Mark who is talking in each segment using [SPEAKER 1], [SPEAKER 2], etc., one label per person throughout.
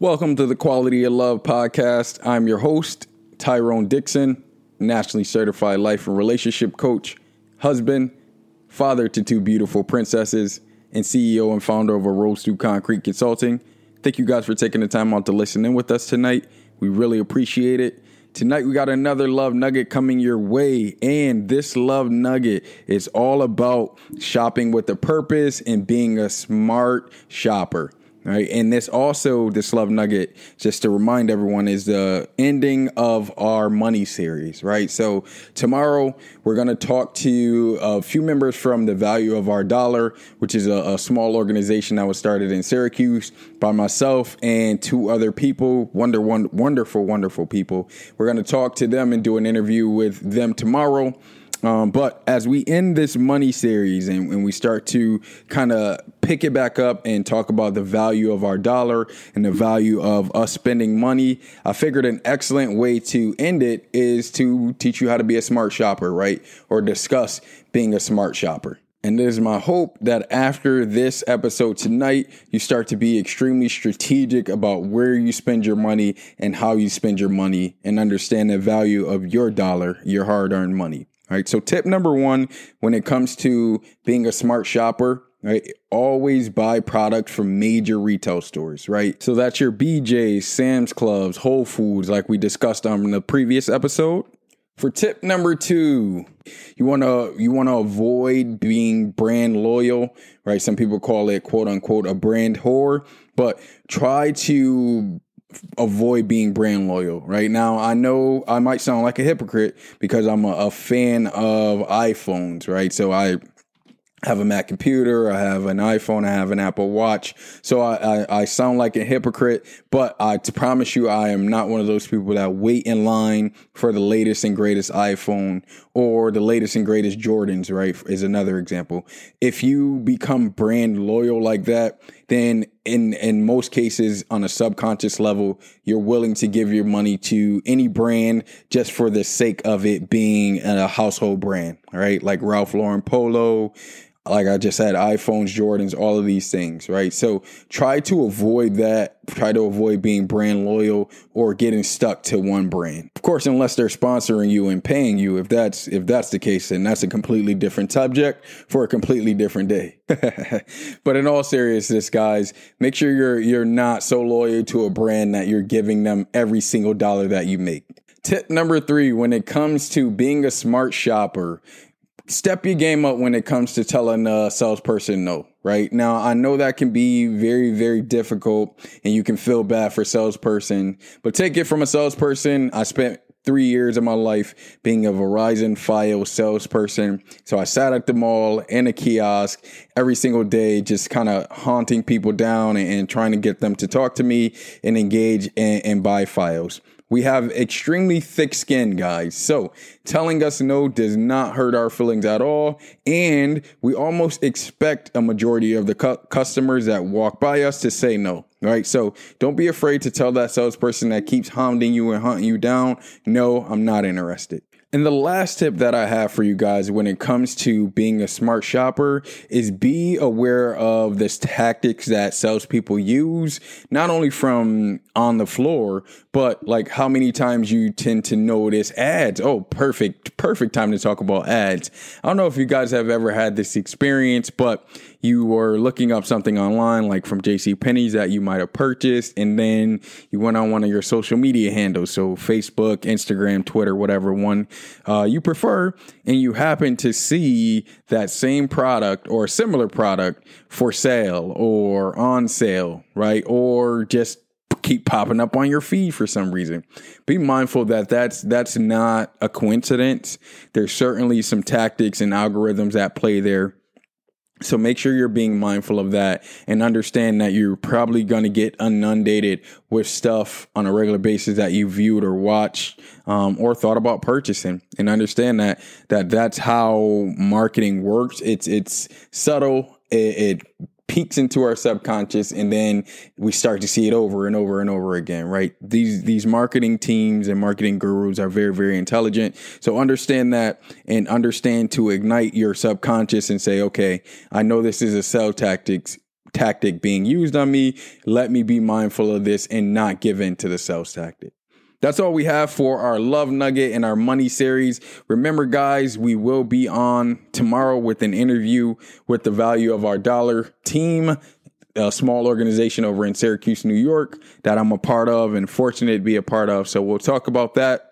[SPEAKER 1] Welcome to the Quality of Love podcast. I'm your host, Tyrone Dixon, nationally certified life and relationship coach, husband, father to two beautiful princesses, and CEO and founder of a Rose Through Concrete Consulting. Thank you guys for taking the time out to listen in with us tonight. We really appreciate it. Tonight, we got another love nugget coming your way. And this love nugget is all about shopping with a purpose and being a smart shopper. Right. And this also, this love nugget, just to remind everyone, is the ending of our money series. Right. So tomorrow we're going to talk to a few members from the Value of Our Dollar, which is a, a small organization that was started in Syracuse by myself and two other people, wonder, wonderful, wonderful people. We're going to talk to them and do an interview with them tomorrow. Um, but as we end this money series and, and we start to kind of pick it back up and talk about the value of our dollar and the value of us spending money, I figured an excellent way to end it is to teach you how to be a smart shopper, right? Or discuss being a smart shopper. And it is my hope that after this episode tonight, you start to be extremely strategic about where you spend your money and how you spend your money and understand the value of your dollar, your hard earned money. All right. So tip number one, when it comes to being a smart shopper, right? Always buy product from major retail stores, right? So that's your BJ's, Sam's Clubs, Whole Foods, like we discussed on the previous episode. For tip number two, you want to you want to avoid being brand loyal, right? Some people call it quote unquote a brand whore, but try to avoid being brand loyal right now i know i might sound like a hypocrite because i'm a, a fan of iphones right so i have a Mac computer, I have an iPhone, I have an Apple Watch. So I, I, I, sound like a hypocrite, but I promise you, I am not one of those people that wait in line for the latest and greatest iPhone or the latest and greatest Jordans, right? Is another example. If you become brand loyal like that, then in in most cases on a subconscious level you're willing to give your money to any brand just for the sake of it being a household brand right? Like Ralph Lauren Polo like I just said, iPhones, Jordans, all of these things, right? So try to avoid that. Try to avoid being brand loyal or getting stuck to one brand. Of course, unless they're sponsoring you and paying you. If that's if that's the case, then that's a completely different subject for a completely different day. but in all seriousness, guys, make sure you're you're not so loyal to a brand that you're giving them every single dollar that you make. Tip number three, when it comes to being a smart shopper, step your game up when it comes to telling a salesperson no right? Now i know that can be very very difficult and you can feel bad for salesperson but take it from a salesperson. I spent three years of my life being a verizon fios salesperson. So i sat at the mall in a kiosk every single day just kind of haunting people down and, and, trying to get them to talk to me and engage and, and buy fios we have extremely thick skin, guys. So telling us no does not hurt our feelings at all. And we almost expect a majority of the cu- customers that walk by us to say no. Right. So don't be afraid to tell that salesperson that keeps hounding you and hunting you down, no, I'm not interested. And the last tip that I have for you guys when it comes to being a smart shopper is be aware of the tactics that salespeople use, not only from on the floor, but like how many times you tend to notice ads. Oh, perfect, perfect time to talk about ads. I don't know if you guys have ever had this experience, but you were looking up something online, like from JC Penney's that you might have purchased, and then you went on one of your social media handles, so Facebook, Instagram, Twitter, whatever one uh, you prefer, and you happen to see that same product or similar product for sale or on sale, right? Or just keep popping up on your feed for some reason. Be mindful that that's that's not a coincidence. There's certainly some tactics and algorithms at play there So make sure you're being mindful of that and understand that you're probably going to get inundated with stuff on a regular basis that you viewed or watched um, or thought about purchasing. And understand that that that's how marketing works. It's it's subtle. It, it peeks into our subconscious and then we start to see it over and over and over again right? These these marketing teams and marketing gurus are very very intelligent. So understand that and understand to ignite your subconscious and say okay i know this is a sell tactics tactic being used on me. Let me be mindful of this and not give in to the sales tactic that's all we have for our love nugget and our money series. Remember, guys, we will be on tomorrow with an interview with the value of our dollar team, a small organization over in Syracuse, New York, that I'm a part of and fortunate to be a part of. So we'll talk about that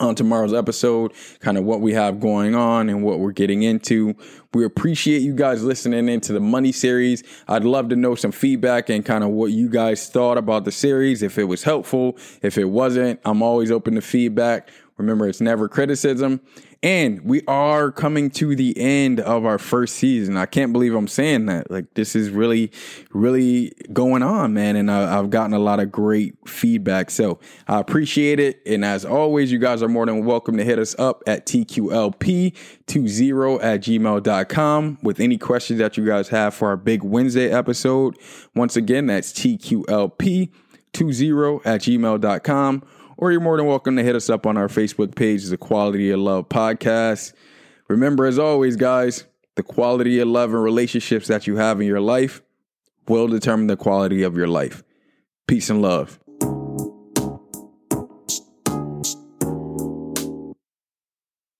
[SPEAKER 1] on tomorrow's episode, kind of what we have going on and what we're getting into. We appreciate you guys listening into the money series. I'd love to know some feedback and kind of what you guys thought about the series, if it was helpful, if it wasn't. I'm always open to feedback. Remember, it's never criticism. And we are coming to the end of our first season. I can't believe I'm saying that. Like, this is really, really going on, man. And I, have gotten a lot of great feedback. So I appreciate it. And as always, you guys are more than welcome to hit us up at TQLP20 at gmail.com with any questions that you guys have for our big Wednesday episode. Once again, that's TQLP20 at gmail.com or you're more than welcome to hit us up on our Facebook page, the Quality of Love Podcast. Remember, as always, guys, the quality of love and relationships that you have in your life will determine the quality of your life. Peace and love.